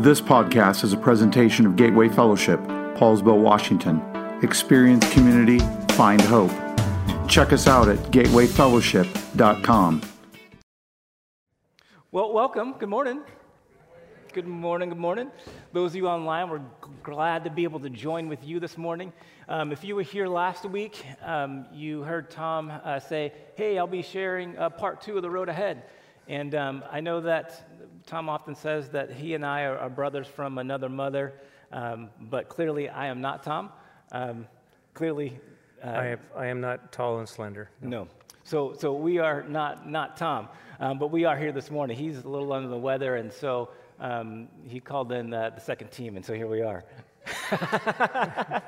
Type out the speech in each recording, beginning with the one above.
This podcast is a presentation of Gateway Fellowship, Poulsbo, Washington. Experience community, find hope. Check us out at gatewayfellowship.com. Well, welcome. Good morning. Good morning. Good morning. Those of you online, we're glad to be able to join with you this morning. Um, if you were here last week, um, you heard Tom uh, say, Hey, I'll be sharing uh, part two of The Road Ahead. And um, I know that Tom often says that he and I are, are brothers from another mother, um, but clearly I am not Tom. Um, clearly, uh, I, have, I am not tall and slender. no. So, so we are not, not Tom, um, but we are here this morning. He's a little under the weather, and so um, he called in uh, the second team, and so here we are.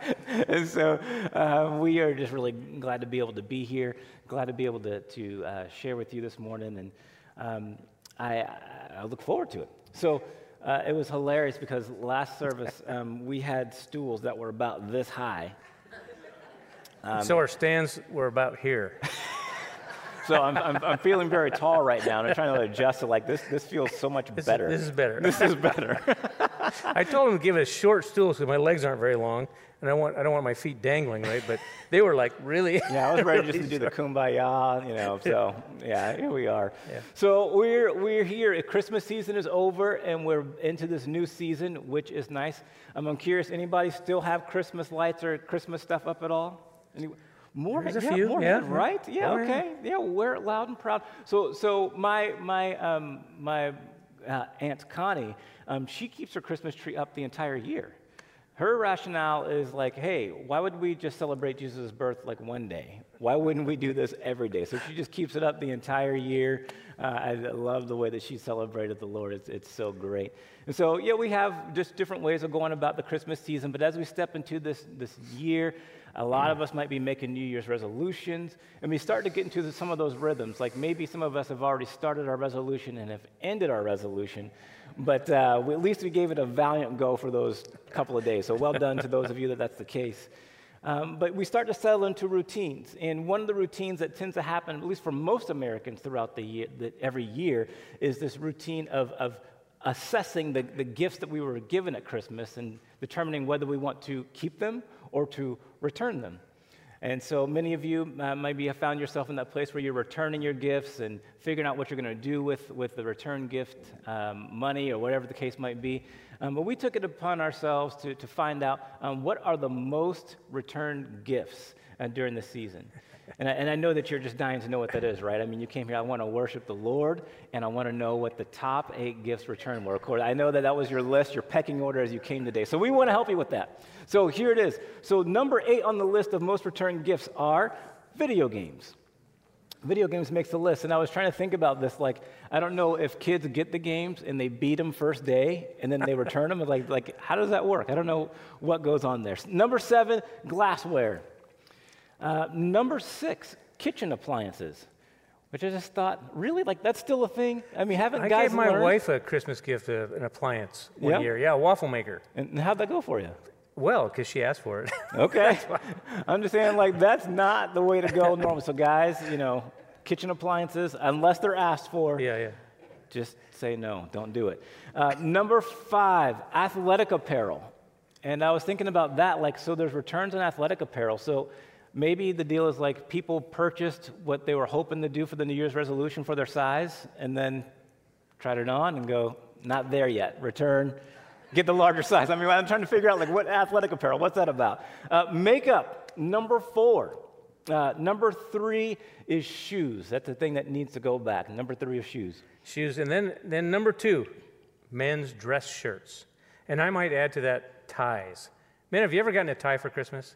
and so uh, we are just really glad to be able to be here, glad to be able to, to uh, share with you this morning, and um, I, I look forward to it. So uh, it was hilarious because last service um, we had stools that were about this high. Um, so our stands were about here. So I'm, I'm, I'm, feeling very tall right now, and I'm trying to adjust it. Like this, this feels so much This, better. This is better. This is better. I told them to give it a short stool because my legs aren't very long, and I want I don't want my feet dangling, right? But they were like really. yeah, I was ready really just to do the kumbaya, you know. So yeah, here we are. Yeah. So we're we're here. Christmas season is over, and we're into this new season, which is nice. Um, I'm curious. Anybody still have Christmas lights or Christmas stuff up at all? Any, more, There's a yeah, few, more yeah. right? Yeah, Oh, yeah. okay. Yeah, wear it loud and proud. So, so my my um, my uh, aunt Connie, um, she keeps her Christmas tree up the entire year. Her rationale is like, hey, why would we just celebrate Jesus' birth like one day? Why wouldn't we do this every day? So she just keeps it up the entire year. Uh, I love the way that she celebrated the Lord. It's, it's so great. And so, yeah, we have just different ways of going about the Christmas season. But as we step into this, this year, a lot of us might be making New Year's resolutions, and we start to get into some of those rhythms. Like maybe some of us have already started our resolution and have ended our resolution, but uh, we, at least we gave it a valiant go for those couple of days. So well done to those of you that that's the case. Um, but we start to settle into routines, and one of the routines that tends to happen, at least for most Americans throughout the year, every year, is this routine of, of assessing the, the gifts that we were given at Christmas and determining whether we want to keep them or to return them. And so many of you uh, maybe have found yourself in that place where you're returning your gifts and figuring out what you're going to do with, with the return gift um, money or whatever the case might be. Um, but we took it upon ourselves to, to find out um, what are the most returned gifts uh, during the season. And I, and I know that you're just dying to know what that is, right? I mean, you came here, I want to worship the Lord, and I want to know what the top eight gifts returned were. Of course, I know that that was your list, your pecking order as you came today. So we want to help you with that. So here it is. So, number eight on the list of most returned gifts are video games. Video games makes the list, and I was trying to think about this. Like, I don't know if kids get the games and they beat them first day, and then they return them. Like, like, how does that work? I don't know what goes on there. Number seven, glassware. Uh, number six, kitchen appliances, which I just thought, really, like that's still a thing. I mean, haven't I guys I gave my learned? wife a Christmas gift, of an appliance one Yeah? year. Yeah, a waffle maker. And how'd that go for you? Well, because she asked for it. Okay. I'm just saying, like, that's not the way to go normally. So, guys, you know, kitchen appliances, unless they're asked for, yeah, yeah. just say no, don't do it. Uh, number five, athletic apparel. And I was thinking about that, like, so there's returns on athletic apparel. So maybe the deal is like people purchased what they were hoping to do for the New Year's resolution for their size and then tried it on and go, not there yet, return, get the larger size. I mean, I'm trying to figure out, like, what athletic apparel, what's that about? Uh, makeup, number four. Uh, number three is shoes. That's the thing that needs to go back. Number three is shoes. Shoes, and then then number two, men's dress shirts, and I might add to that ties. Man, have you ever gotten a tie for Christmas?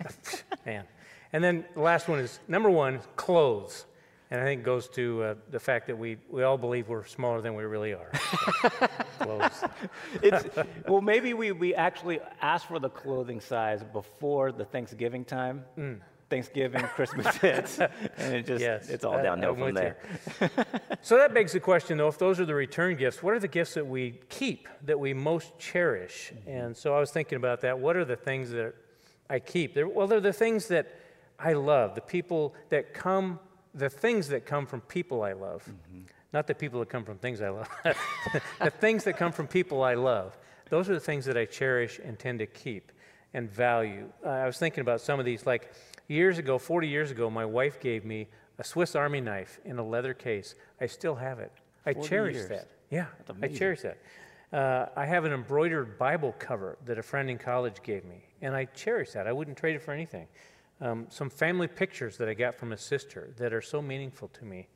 Man, and then the last one is number one, clothes, and I think it goes to uh, the fact that we we all believe we're smaller than we really are. Well, maybe we, we actually ask for the clothing size before the Thanksgiving time. Thanksgiving, Christmas hits, and it just Yes, it's all downhill from there. So that begs the question, though, if those are the return gifts, what are the gifts that we keep, that we most cherish? And so I was thinking about that. What are the things that I keep? They're, well, they're the things that I love, the people that come, the things that come from people I love. Not the people that come from things I love, the things that come from people I love. Those are the things that I cherish and tend to keep and value. Uh, I was thinking about some of these. Like years ago, 40 years ago, my wife gave me a Swiss Army knife in a leather case. I still have it. I cherish years. that. Yeah, I cherish that. Uh, I have an embroidered Bible cover that a friend in college gave me, and I cherish that. I wouldn't trade it for anything. Um, some family pictures that I got from a sister that are so meaningful to me.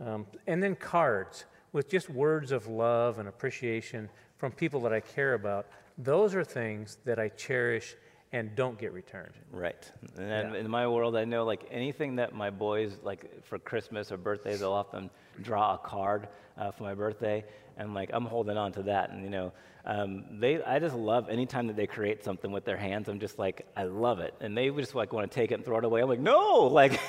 Um, and then cards with just words of love and appreciation from people that I care about. Those are things that I cherish and don't get returned. Right. And then Yeah. in my world, I know like anything that my boys, like for Christmas or birthdays, they'll often draw a card uh, for my birthday. And like I'm holding on to that. And you know, um, they, I just love anytime that they create something with their hands. I'm just like, I love it. And they just like want to take it and throw it away. I'm like, no, like,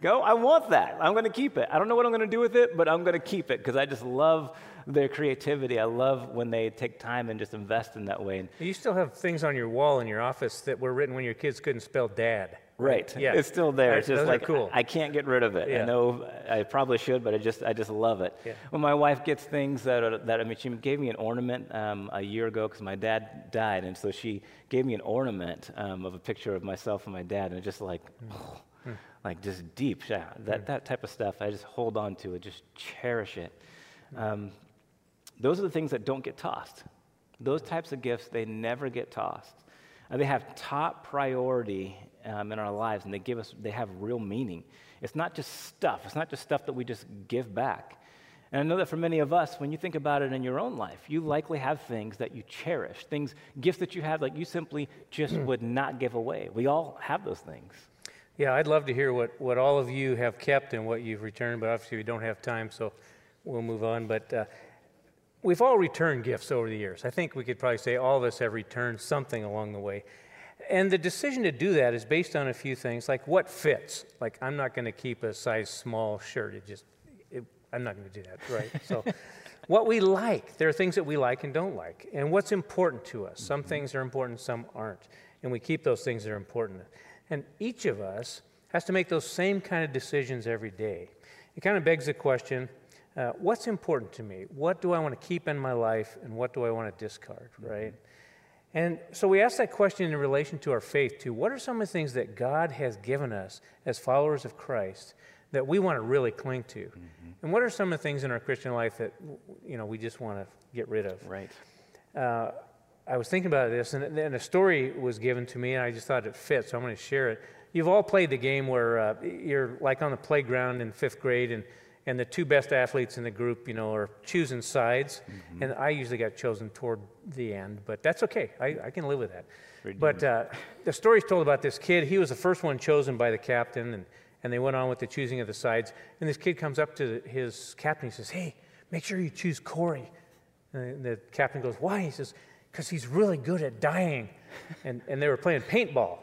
go, I want that. I'm going to keep it. I don't know what I'm going to do with it, but I'm going to keep it because I just love their creativity. I love when they take time and just invest in that way. You still have things on your wall in your office that were written when your kids couldn't spell dad. Right. Yeah. It's still there. Right, It's just those like cool. I can't get rid of it. Yeah. I know I probably should, but I just I just love it. Yeah. When my wife gets things that are, that I mean, she gave me an ornament um, a year ago because my dad died, and so she gave me an ornament um, of a picture of myself and my dad, and it's just like. Hmm. like just deep, yeah. That that type of stuff, I just hold on to it, just cherish it. Um, those are the things that don't get tossed. Those types of gifts, they never get tossed. Uh, they have top priority um, in our lives, and they give us, they have real meaning. It's not just stuff. It's not just stuff that we just give back. And I know that for many of us, when you think about it in your own life, you likely have things that you cherish, things, gifts that you have that you simply just would not give away. We all have those things. Yeah, I'd love to hear what, what all of you have kept and what you've returned, but obviously we don't have time, so we'll move on. But uh, we've all returned gifts over the years. I think we could probably say all of us have returned something along the way. And the decision to do that is based on a few things, like what fits. Like, I'm not going to keep a size small shirt. It just, it, I'm not going to do that, right? So, what we like. There are things that we like and don't like. And what's important to us. Some things are important, some aren't. And we keep those things that are important. And each of us has to make those same kind of decisions every day. It kind of begs the question uh, what's important to me? What do I want to keep in my life, and what do I want to discard, right? And so we ask that question in relation to our faith, too. What are some of the things that God has given us as followers of Christ that we want to really cling to? And what are some of the things in our Christian life that, you know, we just want to get rid of? Right. uh, I was thinking about this, and then a story was given to me, and I just thought it fit, so I'm going to share it. You've all played the game where uh, you're like on the playground in fifth grade, and, and the two best athletes in the group, you know, are choosing sides. And I usually got chosen toward the end, but that's okay. I, I can live with that. But uh, the story's told about this kid. He was the first one chosen by the captain, and, and they went on with the choosing of the sides. And this kid comes up to his captain. He says, Hey, make sure you choose Corey. And the captain goes, Why? He says, Because he's really good at dying. And, and they were playing paintball.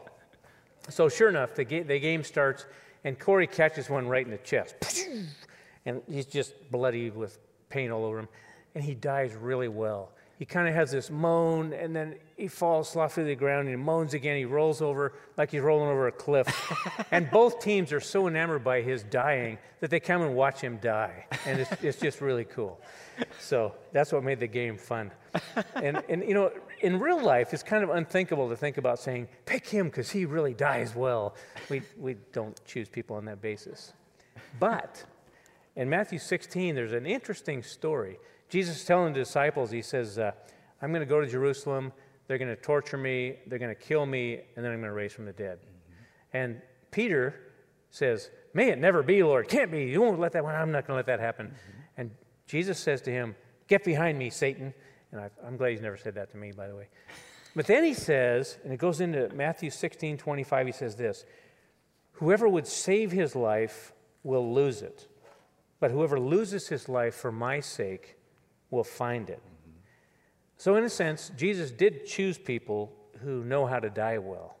So, sure enough, the, ga- the game starts, and Corey catches one right in the chest. And he's just bloody with paint all over him. And he dies really well. He kind of has this moan, and then he falls slough to the ground, and he moans again. He rolls over like he's rolling over a cliff. and both teams are so enamored by his dying that they come and watch him die. And it's, it's just really cool. So that's what made the game fun. And, and, you know, in real life, it's kind of unthinkable to think about saying, pick him because he really dies well. We, we don't choose people on that basis. But in Matthew 16, there's an interesting story. Jesus is telling the disciples, he says, uh, I'm going to go to Jerusalem. They're going to torture me. They're going to kill me. And then I'm going to raise from the dead. And Peter says, May it never be, Lord. Can't be. You won't let that one. I'm not going to let that happen. And Jesus says to him, Get behind me, Satan. And I, I'm glad he's never said that to me, by the way. But then he says, and it goes into Matthew 16, 25, he says this Whoever would save his life will lose it, but whoever loses his life for my sake will find it. So, in a sense, Jesus did choose people who know how to die well.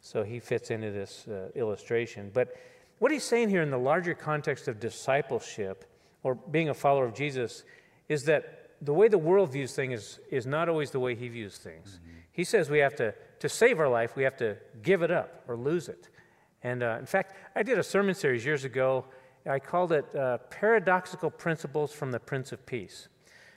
So he fits into this uh, illustration. But what he's saying here in the larger context of discipleship or being a follower of Jesus is that the way the world views things is, is not always the way he views things. He says we have to, to save our life, we have to give it up or lose it. And uh, in fact, I did a sermon series years ago, I called it uh, Paradoxical Principles from the Prince of Peace.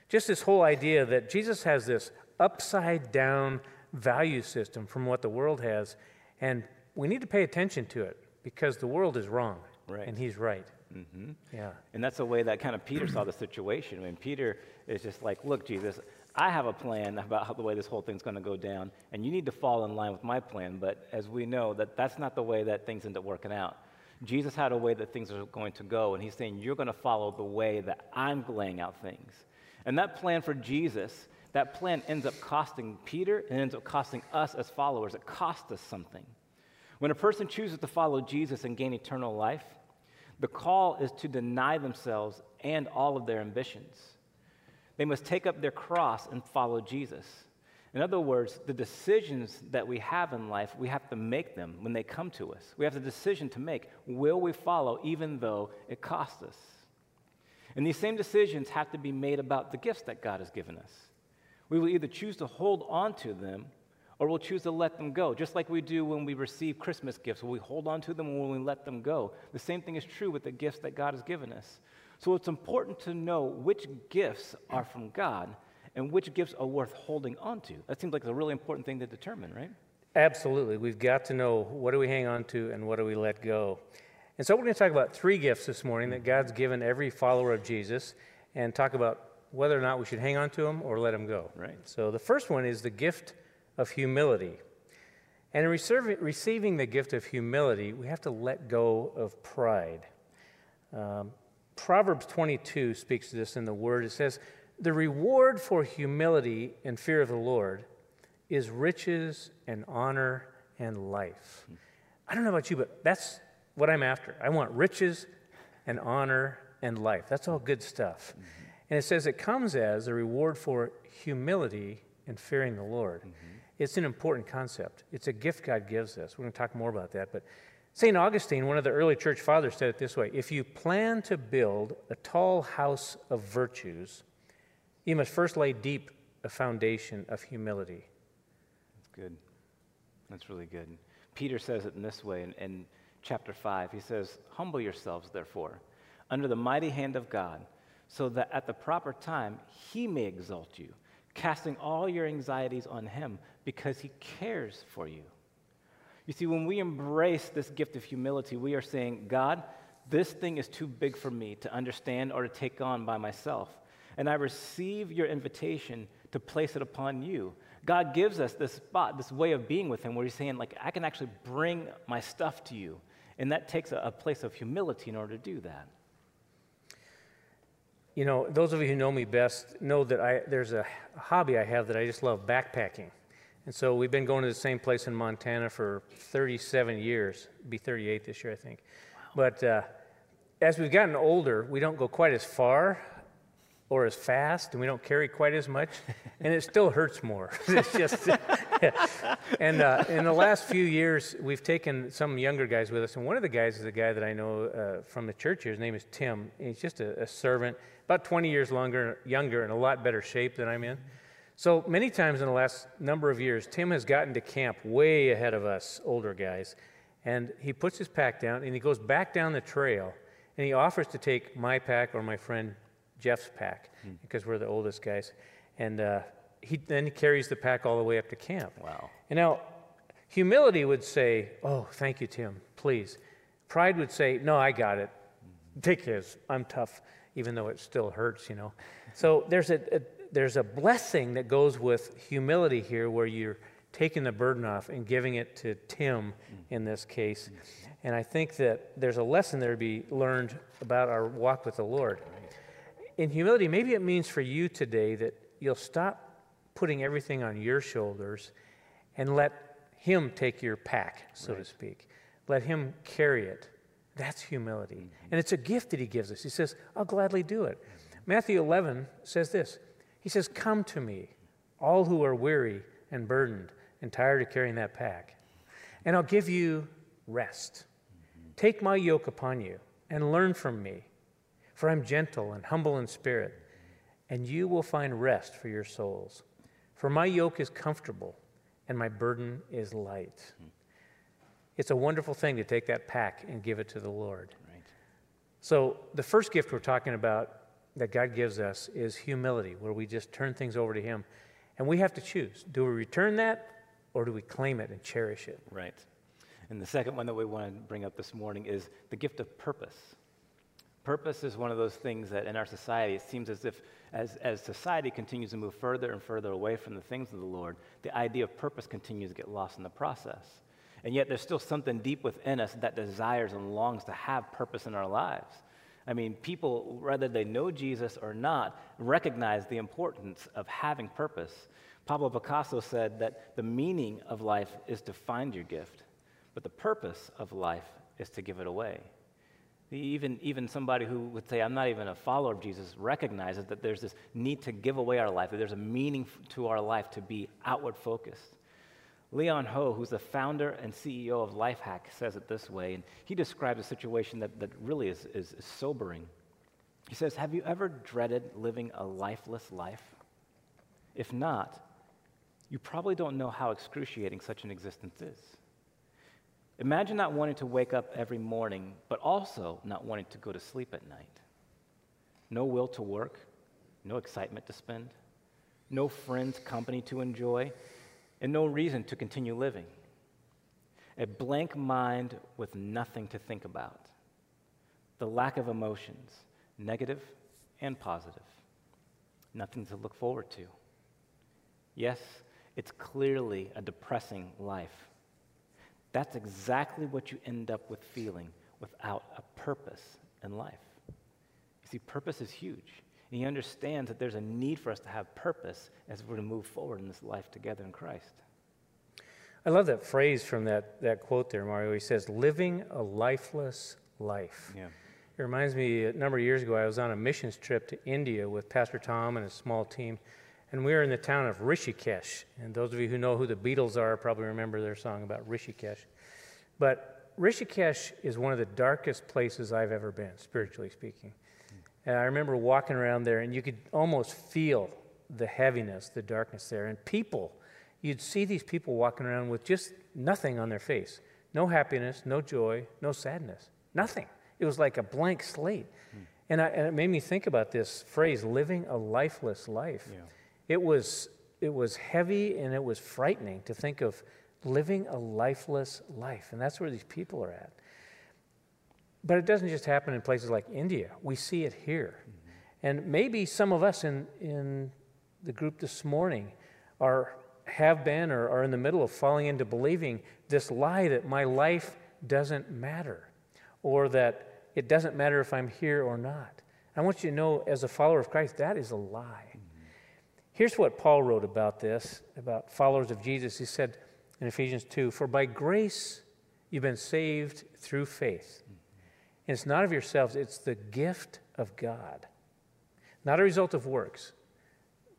Just this whole idea that Jesus has this upside down value system from what the world has, and we need to pay attention to it because the world is wrong Right. and he's right. Mm-hmm. Yeah. And that's the way that kind of Peter saw the situation. I mean, Peter is just like, look, Jesus, I have a plan about how the way this whole thing's going to go down, and you need to fall in line with my plan. But as we know, that that's not the way that things end up working out. Jesus had a way that things are going to go, and he's saying, you're going to follow the way that I'm laying out things. And that plan for Jesus, that plan ends up costing Peter and ends up costing us as followers. It costs us something. When a person chooses to follow Jesus and gain eternal life, the call is to deny themselves and all of their ambitions. They must take up their cross and follow Jesus. In other words, the decisions that we have in life, we have to make them when they come to us. We have the decision to make. Will we follow even though it costs us? And these same decisions have to be made about the gifts that God has given us. We will either choose to hold on to them or we'll choose to let them go, just like we do when we receive Christmas gifts. Will we hold on to them or will we let them go? The same thing is true with the gifts that God has given us. So it's important to know which gifts are from God and which gifts are worth holding on to. That seems like a really important thing to determine, right? Absolutely. We've got to know what do we hang on to and what do we let go. And so we're going to talk about three gifts this morning that God's given every follower of Jesus and talk about whether or not we should hang on to them or let them go. Right. So the first one is the gift of humility. And in receiving, receiving the gift of humility, we have to let go of pride. Um, Proverbs 22 speaks to this in the Word. It says, The reward for humility and fear of the Lord is riches and honor and life. I don't know about you, but that's what I'm after. I want riches and honor and life. That's all good stuff. Mm-hmm. And it says it comes as a reward for humility and fearing the Lord. Mm-hmm. It's an important concept. It's a gift God gives us. We're going to talk more about that. But St. Augustine, one of the early church fathers, said it this way If you plan to build a tall house of virtues, you must first lay deep a foundation of humility. That's good. That's really good. Peter says it in this way in, in chapter 5. He says, Humble yourselves, therefore, under the mighty hand of God, so that at the proper time he may exalt you casting all your anxieties on Him because He cares for you. You see, when we embrace this gift of humility, we are saying, God, this thing is too big for me to understand or to take on by myself. And I receive your invitation to place it upon you. God gives us this spot, this way of being with Him, where He's saying, like, I can actually bring my stuff to you. And that takes a, a place of humility in order to do that. You know, those of you who know me best know that I, there's a hobby I have that I just love backpacking. And so we've been going to the same place in Montana for 37 years, be 38 this year, I think. Wow. But uh, as we've gotten older, we don't go quite as far or as fast, and we don't carry quite as much, and it still hurts more. it's just, and uh, in the last few years, we've taken some younger guys with us, and one of the guys is a guy that I know uh, from the church here. His name is Tim. He's just a, a, servant, about 20 years longer, younger, and a lot better shape than I'm in. So many times in the last number of years, Tim has gotten to camp way ahead of us older guys, and he puts his pack down and he goes back down the trail, and he offers to take my pack or my friend Jeff's pack mm. because we're the oldest guys. And uh, he then he carries the pack all the way up to camp. Wow. And now, humility would say, Oh, thank you, Tim, please. Pride would say, No, I got it. Take his. I'm tough, even though it still hurts, you know. so there's a, a, there's a blessing that goes with humility here where you're taking the burden off and giving it to Tim mm. in this case. And I think that there's a lesson there to be learned about our walk with the Lord in humility, maybe it means for you today that you'll stop putting everything on your shoulders and let Him take your pack, so right. to speak. Let Him carry it. That's humility. Mm-hmm. And it's a gift that He gives us. He says, I'll gladly do it. Matthew 11 says this He says, Come to me, all who are weary and burdened and tired of carrying that pack, and I'll give you rest. Mm-hmm. Take my yoke upon you and learn from me for I'm gentle and humble in spirit, and you will find rest for your souls. For my yoke is comfortable and my burden is light. It's a wonderful thing to take that pack and give it to the Lord. Right. So, the first gift we're talking about that God gives us is humility, where we just turn things over to Him. And we have to choose do we return that or do we claim it and cherish it? Right. And the second one that we want to bring up this morning is the gift of purpose. Purpose is one of those things that in our society, it seems as if as, as society continues to move further and further away from the things of the Lord, the idea of purpose continues to get lost in the process. And yet, there's still something deep within us that desires and longs to have purpose in our lives. I mean, people, whether they know Jesus or not, recognize the importance of having purpose. Pablo Picasso said that the meaning of life is to find your gift, but the purpose of life is to give it away. Even, even somebody who would say, I'm not even a follower of Jesus, recognizes that there's this need to give away our life, that there's a meaning to our life to be outward focused. Leon Ho, who's the founder and CEO of Lifehack, says it this way, and he describes a situation that, that really is, is, is sobering. He says, Have you ever dreaded living a lifeless life? If not, you probably don't know how excruciating such an existence is. Imagine not wanting to wake up every morning, but also not wanting to go to sleep at night. No will to work, no excitement to spend, no friends' company to enjoy, and no reason to continue living. A blank mind with nothing to think about. The lack of emotions, negative and positive. Nothing to look forward to. Yes, it's clearly a depressing life. That's exactly what you end up with feeling without a purpose in life. You see, purpose is huge. And he understands that there's a need for us to have purpose as we're to move forward in this life together in Christ. I love that phrase from that, that quote there, Mario. He says, living a lifeless life. Yeah. It reminds me, a number of years ago, I was on a missions trip to India with Pastor Tom and a small team, and we were in the town of Rishikesh. And those of you who know who the Beatles are probably remember their song about Rishikesh. But Rishikesh is one of the darkest places I've ever been, spiritually speaking. And I remember walking around there, and you could almost feel the heaviness, the darkness there. And people, you'd see these people walking around with just nothing on their face no happiness, no joy, no sadness, nothing. It was like a blank slate. Hmm. And, I, and, it made me think about this phrase, living a lifeless life. Yeah. It, was, it was heavy and it was frightening to think of living a lifeless life. And that's where these people are at. But it doesn't just happen in places like India, we see it here. Mm-hmm. And maybe some of us in, in the group this morning are, have been or are in the middle of falling into believing this lie that my life doesn't matter or that it doesn't matter if I'm here or not. I want you to know, as a follower of Christ, that is a lie. Here's what Paul wrote about this, about followers of Jesus. He said in Ephesians 2 For by grace you've been saved through faith. And it's not of yourselves, it's the gift of God, not a result of works,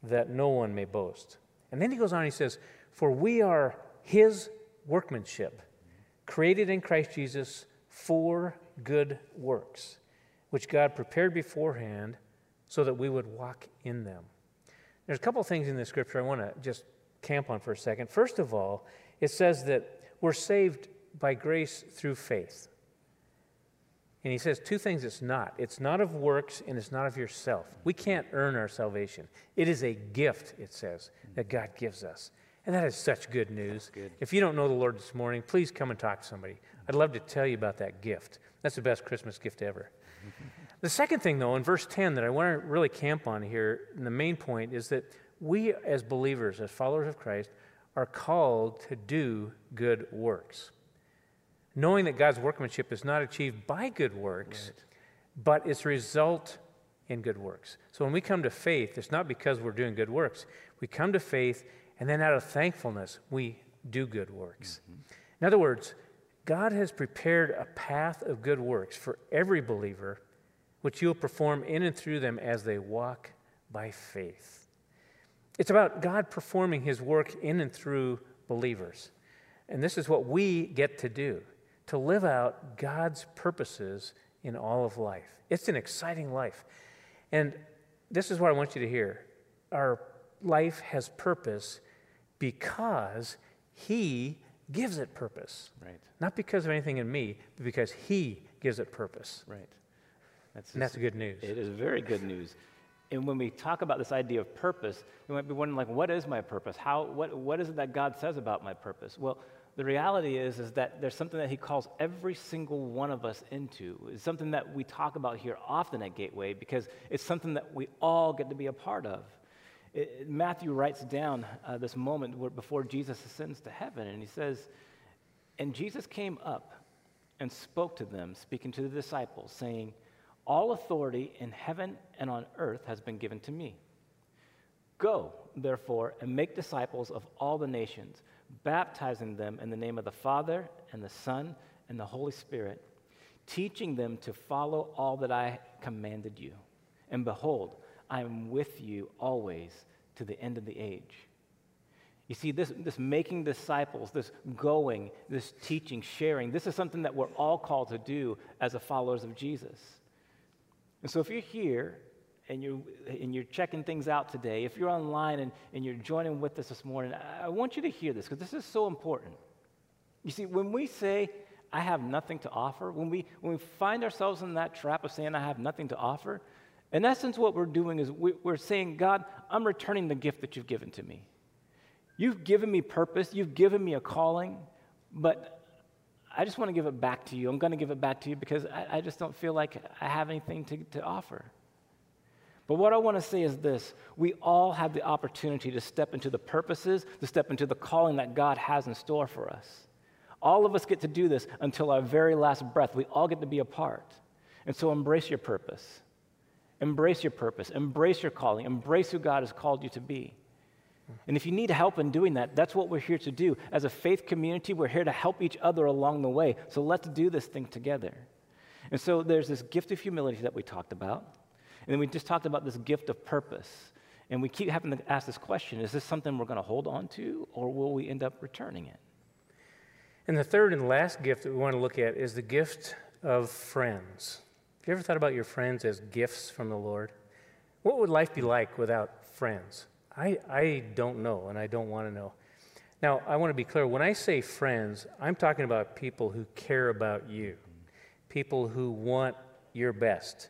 that no one may boast. And then he goes on, he says, For we are his workmanship, created in Christ Jesus for good works, which God prepared beforehand so that we would walk in them. There's a couple things in the scripture I want to just camp on for a second. First of all, it says that we're saved by grace through faith. And he says two things it's not. It's not of works and it's not of yourself. We can't earn our salvation. It is a gift, it says, that God gives us. And that is such good news. Good. If you don't know the Lord this morning, please come and talk to somebody. I'd love to tell you about that gift. That's the best Christmas gift ever. the second thing, though, in verse 10 that I want to really camp on here, and the main point, is that we as believers, as followers of Christ, are called to do good works knowing that God's workmanship is not achieved by good works, right. but it's a result in good works. So when we come to faith, it's not because we're doing good works. We come to faith, and then out of thankfulness, we do good works. Mm-hmm. In other words, God has prepared a path of good works for every believer, which you'll perform in and through them as they walk by faith. It's about God performing his work in and through believers. And this is what we get to do to live out God's purposes in all of life. It's an exciting life. And this is what I want you to hear. Our life has purpose because He gives it purpose. Right. Not because of anything in me, but because He gives it purpose. Right. That's, And that's good news. It is very good news. And when we talk about this idea of purpose, we might be wondering, like, what is my purpose? How, what, what is it that God says about my purpose? Well, the reality is, is that there's something that He calls every single one of us into. It's something that we talk about here often at Gateway because it's something that we all get to be a part of. It, Matthew writes down uh, this moment where, before Jesus ascends to heaven, and he says, And Jesus came up and spoke to them, speaking to the disciples, saying, All authority in heaven and on earth has been given to me. Go, therefore, and make disciples of all the nations, baptizing them in the name of the Father and the Son and the Holy Spirit, teaching them to follow all that I commanded you. And behold, I am with you always to the end of the age. You see, this, this making disciples, this going, this teaching, sharing, this is something that we're all called to do as a followers of Jesus. And so if you're here and you're, and you're checking things out today, if you're online and, and you're joining with us this morning, I, want you to hear this because this is so important. You see, when we say, I have nothing to offer, when we, when we find ourselves in that trap of saying, I have nothing to offer, in essence, what we're doing is we, we're saying, God, I'm returning the gift that you've given to me. You've given me purpose, you've given me a calling, but I just want to give it back to you. I'm going to give it back to you because I, I just don't feel like I have anything to, to offer. But what I want to say is this we all have the opportunity to step into the purposes, to step into the calling that God has in store for us. All of us get to do this until our very last breath. We all get to be a part. And so embrace your purpose. Embrace your purpose. Embrace your calling. Embrace who God has called you to be. And if you need help in doing that, that's what we're here to do. As a faith community, we're here to help each other along the way. So let's do this thing together. And so there's this gift of humility that we talked about. And then we just talked about this gift of purpose. And we keep having to ask this question is this something we're going to hold on to, or will we end up returning it? And the third and last gift that we want to look at is the gift of friends. Have you ever thought about your friends as gifts from the Lord? What would life be like without friends? I, I don't know, and I don't want to know. Now, I want to be clear when I say friends, I'm talking about people who care about you, people who want your best,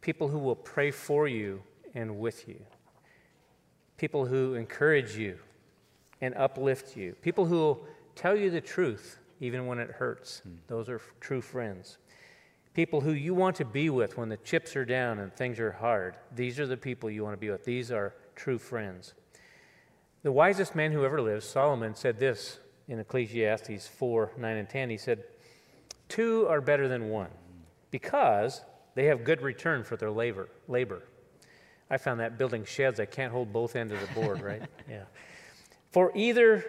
people who will pray for you and with you, people who encourage you and uplift you, people who will tell you the truth even when it hurts. Hmm. Those are true friends. People who you want to be with when the chips are down and things are hard. These are the people you want to be with. These are true friends. The wisest man who ever lived, Solomon, said this in Ecclesiastes 4 9 and 10. He said, Two are better than one because they have good return for their labor. labor. I found that building sheds, I can't hold both ends of the board, right? yeah. For either,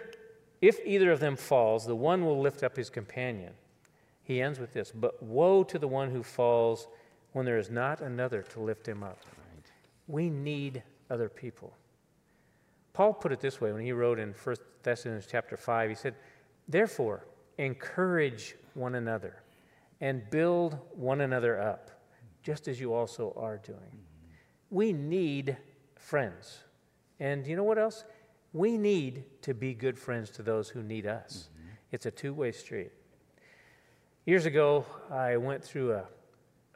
if either of them falls, the one will lift up his companion. He ends with this But woe to the one who falls when there is not another to lift him up. Right. We need other people. Paul put it this way when he wrote in 1 Thessalonians chapter 5, he said, Therefore, encourage one another and build one another up, just as you also are doing. We need friends. And you know what else? We need to be good friends to those who need us. Mm-hmm. It's a two way street. Years ago, I went through a,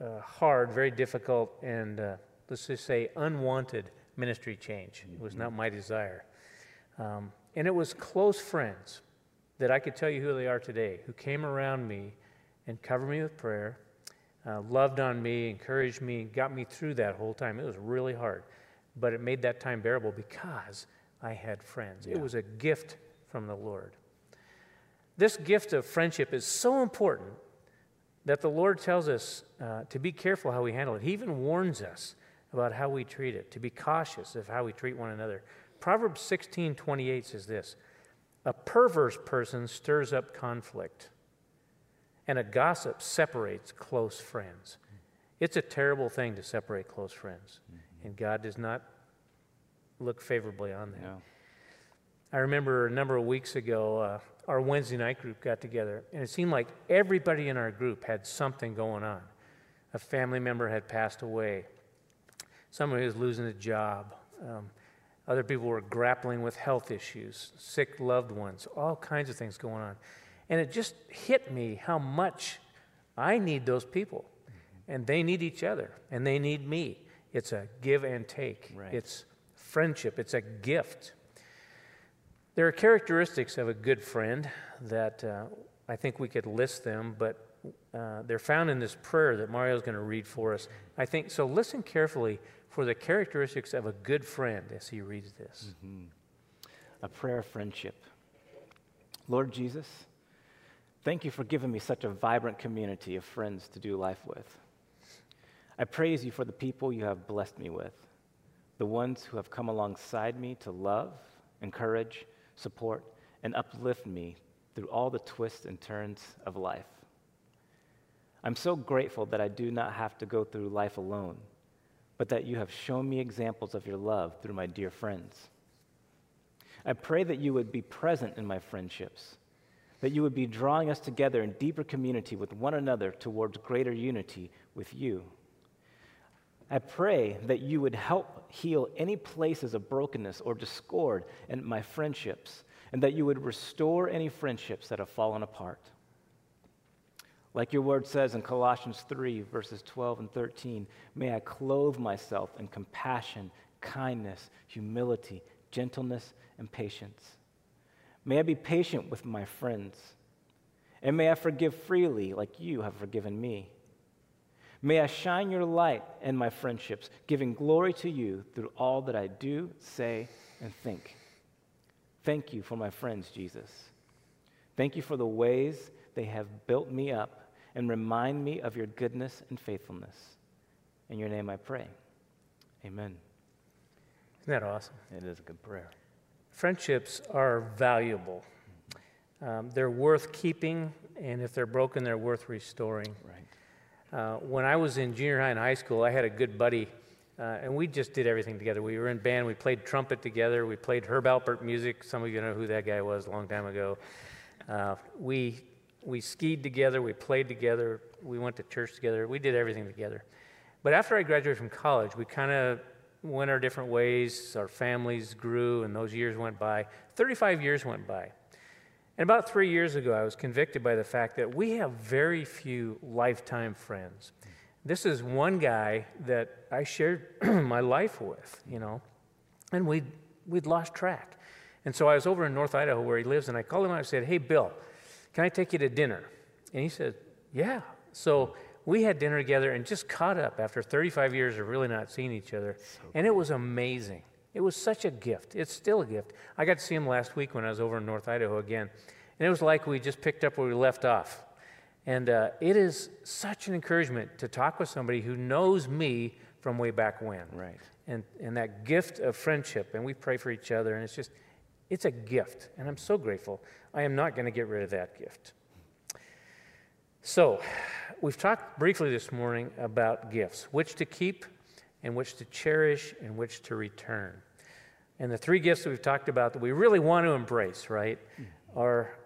a hard, very difficult, and uh, let's just say unwanted ministry change. It was not my desire. Um, and it was close friends that I could tell you who they are today, who came around me and covered me with prayer, uh, loved on me, encouraged me, got me through that whole time. It was really hard, but it made that time bearable because I had friends. Yeah. It was a gift from the Lord. This gift of friendship is so important that the Lord tells us uh, to be careful how we handle it. He even warns us about how we treat it, to be cautious of how we treat one another. Proverbs 16 28 says this A perverse person stirs up conflict, and a gossip separates close friends. It's a terrible thing to separate close friends, mm-hmm. and God does not look favorably on that. No. I remember a number of weeks ago, uh, our Wednesday night group got together, and it seemed like everybody in our group had something going on. A family member had passed away, Somebody was losing a job. Um, other people were grappling with health issues, sick loved ones, all kinds of things going on. And it just hit me how much I need those people. and they need each other, and they need me. It's a give and take. Right. It's friendship. It's a gift. There are characteristics of a good friend that uh, I think we could list them, but uh, they're found in this prayer that Mario is going to read for us. I think so. Listen carefully for the characteristics of a good friend as he reads this. Mm-hmm. A prayer of friendship. Lord Jesus, thank you for giving me such a vibrant community of friends to do life with. I praise you for the people you have blessed me with, the ones who have come alongside me to love, encourage, support, and uplift me through all the twists and turns of life. I'm so grateful that I do not have to go through life alone, but that you have shown me examples of your love through my dear friends. I pray that you would be present in my friendships, that you would be drawing us together in deeper community with one another towards greater unity with you. I pray that you would help heal any places of brokenness or discord in my friendships, and that you would restore any friendships that have fallen apart. Like your word says in Colossians 3, verses 12 and 13, may I clothe myself in compassion, kindness, humility, gentleness, and patience. May I be patient with my friends, and may I forgive freely like you have forgiven me. May I shine your light in my friendships, giving glory to you through all that I do, say, and think. Thank you for my friends, Jesus. Thank you for the ways they have built me up and remind me of your goodness and faithfulness. In your name I pray. Amen. Isn't that awesome? It is a good prayer. Friendships are valuable. Um, they're worth keeping, and if they're broken, they're worth restoring. Right. Uh, when I was in junior high and high school, I had a good buddy, uh, and we just did everything together. We were in band, we played trumpet together, we played Herb Alpert music. Some of you know who that guy was a long time ago. Uh, we, we skied together, we played together, we went to church together, we did everything together. But after I graduated from college, we kind of went our different ways. Our families grew, and those years went by. 35 years went by. And about three years ago, I was convicted by the fact that we have very few lifetime friends. This is one guy that I shared my life with, you know, and we'd, we'd lost track. And so I was over in North Idaho where he lives, and I called him and said, Hey, Bill, can I take you to dinner? And he said, Yeah. So we had dinner together and just caught up after 35 years of really not seeing each other. So and it was amazing. It was such a gift. It's still a gift. I got to see him last week when I was over in North Idaho again. And it was like we just picked up where we left off. And uh, it is such an encouragement to talk with somebody who knows me from way back when. Right. And, and that gift of friendship. And we pray for each other. And it's just, it's a gift. And I'm so grateful. I am not going to get rid of that gift. So, we've talked briefly this morning about gifts which to keep, and which to cherish, and which to return. And the three gifts that we've talked about that we really want to embrace, right, mm-hmm. are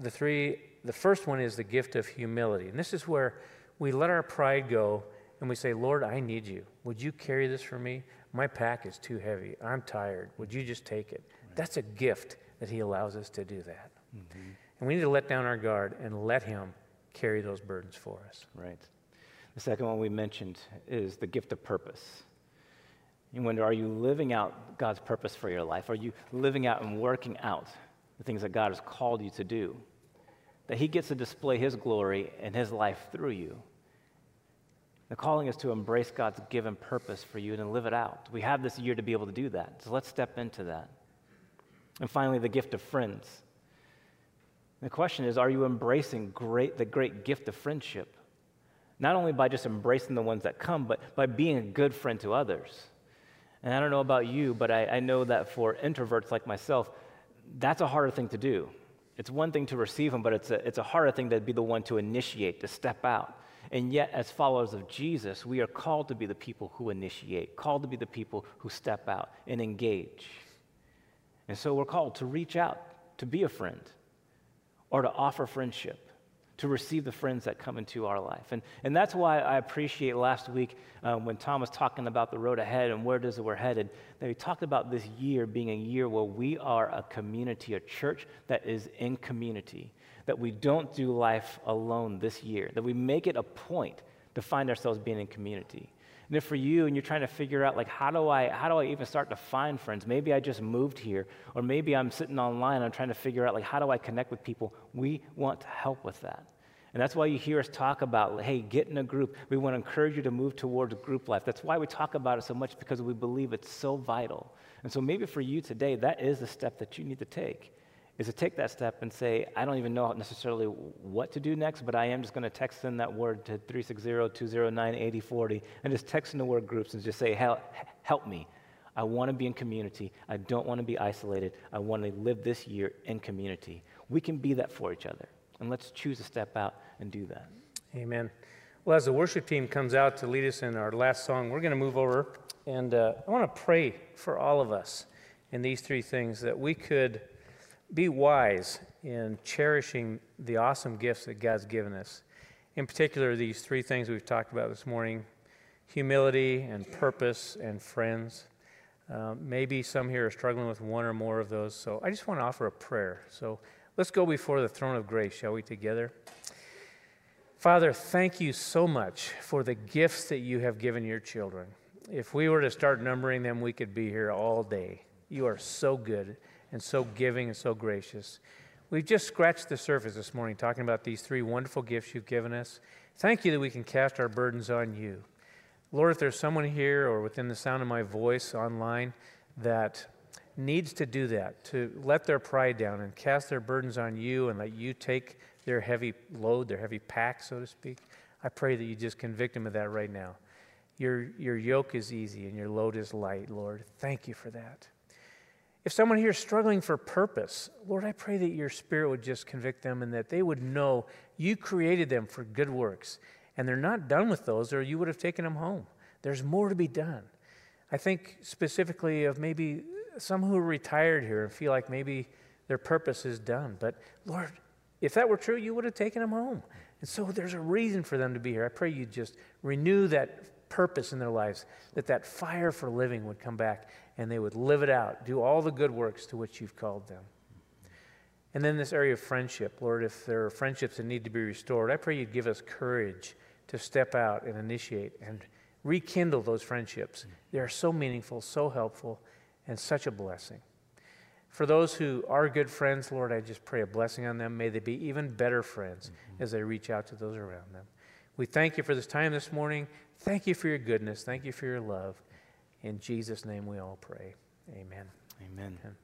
the three. The first one is the gift of humility. And this is where we let our pride go and we say, Lord, I need you. Would you carry this for me? My pack is too heavy. I'm tired. Would you just take it? That's a gift that He allows us to do that. Mm-hmm. And we need to let down our guard and let Him carry those burdens for us. Right. The second one we mentioned is the gift of purpose. You wonder, are you living out God's purpose for your life? Are you living out and working out the things that God has called you to do? That He gets to display His glory and His life through you. The calling is to embrace God's given purpose for you and live it out. We have this year to be able to do that. So let's step into that. And finally, the gift of friends. The question is, are you embracing great, the great gift of friendship? Not only by just embracing the ones that come, but by being a good friend to others. And I don't know about you, but I, I know that for introverts like myself, that's a harder thing to do. It's one thing to receive them, but it's a, it's a harder thing to be the one to initiate, to step out. And yet, as followers of Jesus, we are called to be the people who initiate, called to be the people who step out and engage. And so we're called to reach out, to be a friend, or to offer friendship, to receive the friends that come into our life. And, and that's why I appreciate last week um, when Tom was talking about the road ahead and where it is that we're headed, that he talked about this year being a year where we are a community, a church that is in community, that we don't do life alone this year, that we make it a point to find ourselves being in community. And if for you and you're trying to figure out like how do I how do I even start to find friends? Maybe I just moved here, or maybe I'm sitting online and I'm trying to figure out like how do I connect with people? We want to help with that. And that's why you hear us talk about, hey, get in a group. We want to encourage you to move towards group life. That's why we talk about it so much because we believe it's so vital. And so maybe for you today, that is the step that you need to take is to take that step and say, I don't even know necessarily what to do next, but I am just going to text in that word to 360-209-8040 and just text in the word groups and just say, help, help me. I want to be in community. I don't want to be isolated. I want to live this year in community. We can be that for each other. And let's choose to step out and do that. Amen. Well, as the worship team comes out to lead us in our last song, we're going to move over. And uh, I want to pray for all of us in these three things that we could – be wise in cherishing the awesome gifts that God's given us. In particular, these three things we've talked about this morning humility and purpose and friends. Uh, maybe some here are struggling with one or more of those. So I just want to offer a prayer. So let's go before the throne of grace, shall we, together? Father, thank you so much for the gifts that you have given your children. If we were to start numbering them, we could be here all day. You are so good and so giving and so gracious. We've just scratched the surface this morning talking about these three wonderful gifts you've given us. Thank you that we can cast our burdens on you. Lord, if there's someone here or within the sound of my voice online that needs to do that, to let their pride down and cast their burdens on you and let you take their heavy load, their heavy pack, so to speak, I pray that you just convict them of that right now. Your, your yoke is easy and your load is light, Lord. Thank you for that. If someone here is struggling for purpose, Lord, I pray that your spirit would just convict them and that they would know you created them for good works. And they're not done with those, or you would have taken them home. There's more to be done. I think specifically of maybe some who are retired here and feel like maybe their purpose is done. But Lord, if that were true, you would have taken them home. And so there's a reason for them to be here. I pray you just renew that purpose in their lives, that that fire for living would come back and they would live it out, do all the good works to which you've called them. And then this area of friendship, Lord, if there are friendships that need to be restored, I pray you'd give us courage to step out and initiate and rekindle those friendships. They are so meaningful, so helpful, and such a blessing. For those who are good friends, Lord, I just pray a blessing on them. May they be even better friends mm-hmm. as they reach out to those around them. We thank you for this time this morning. Thank you for your goodness. Thank you for your love. In Jesus' name we all pray. Amen. Amen. Amen.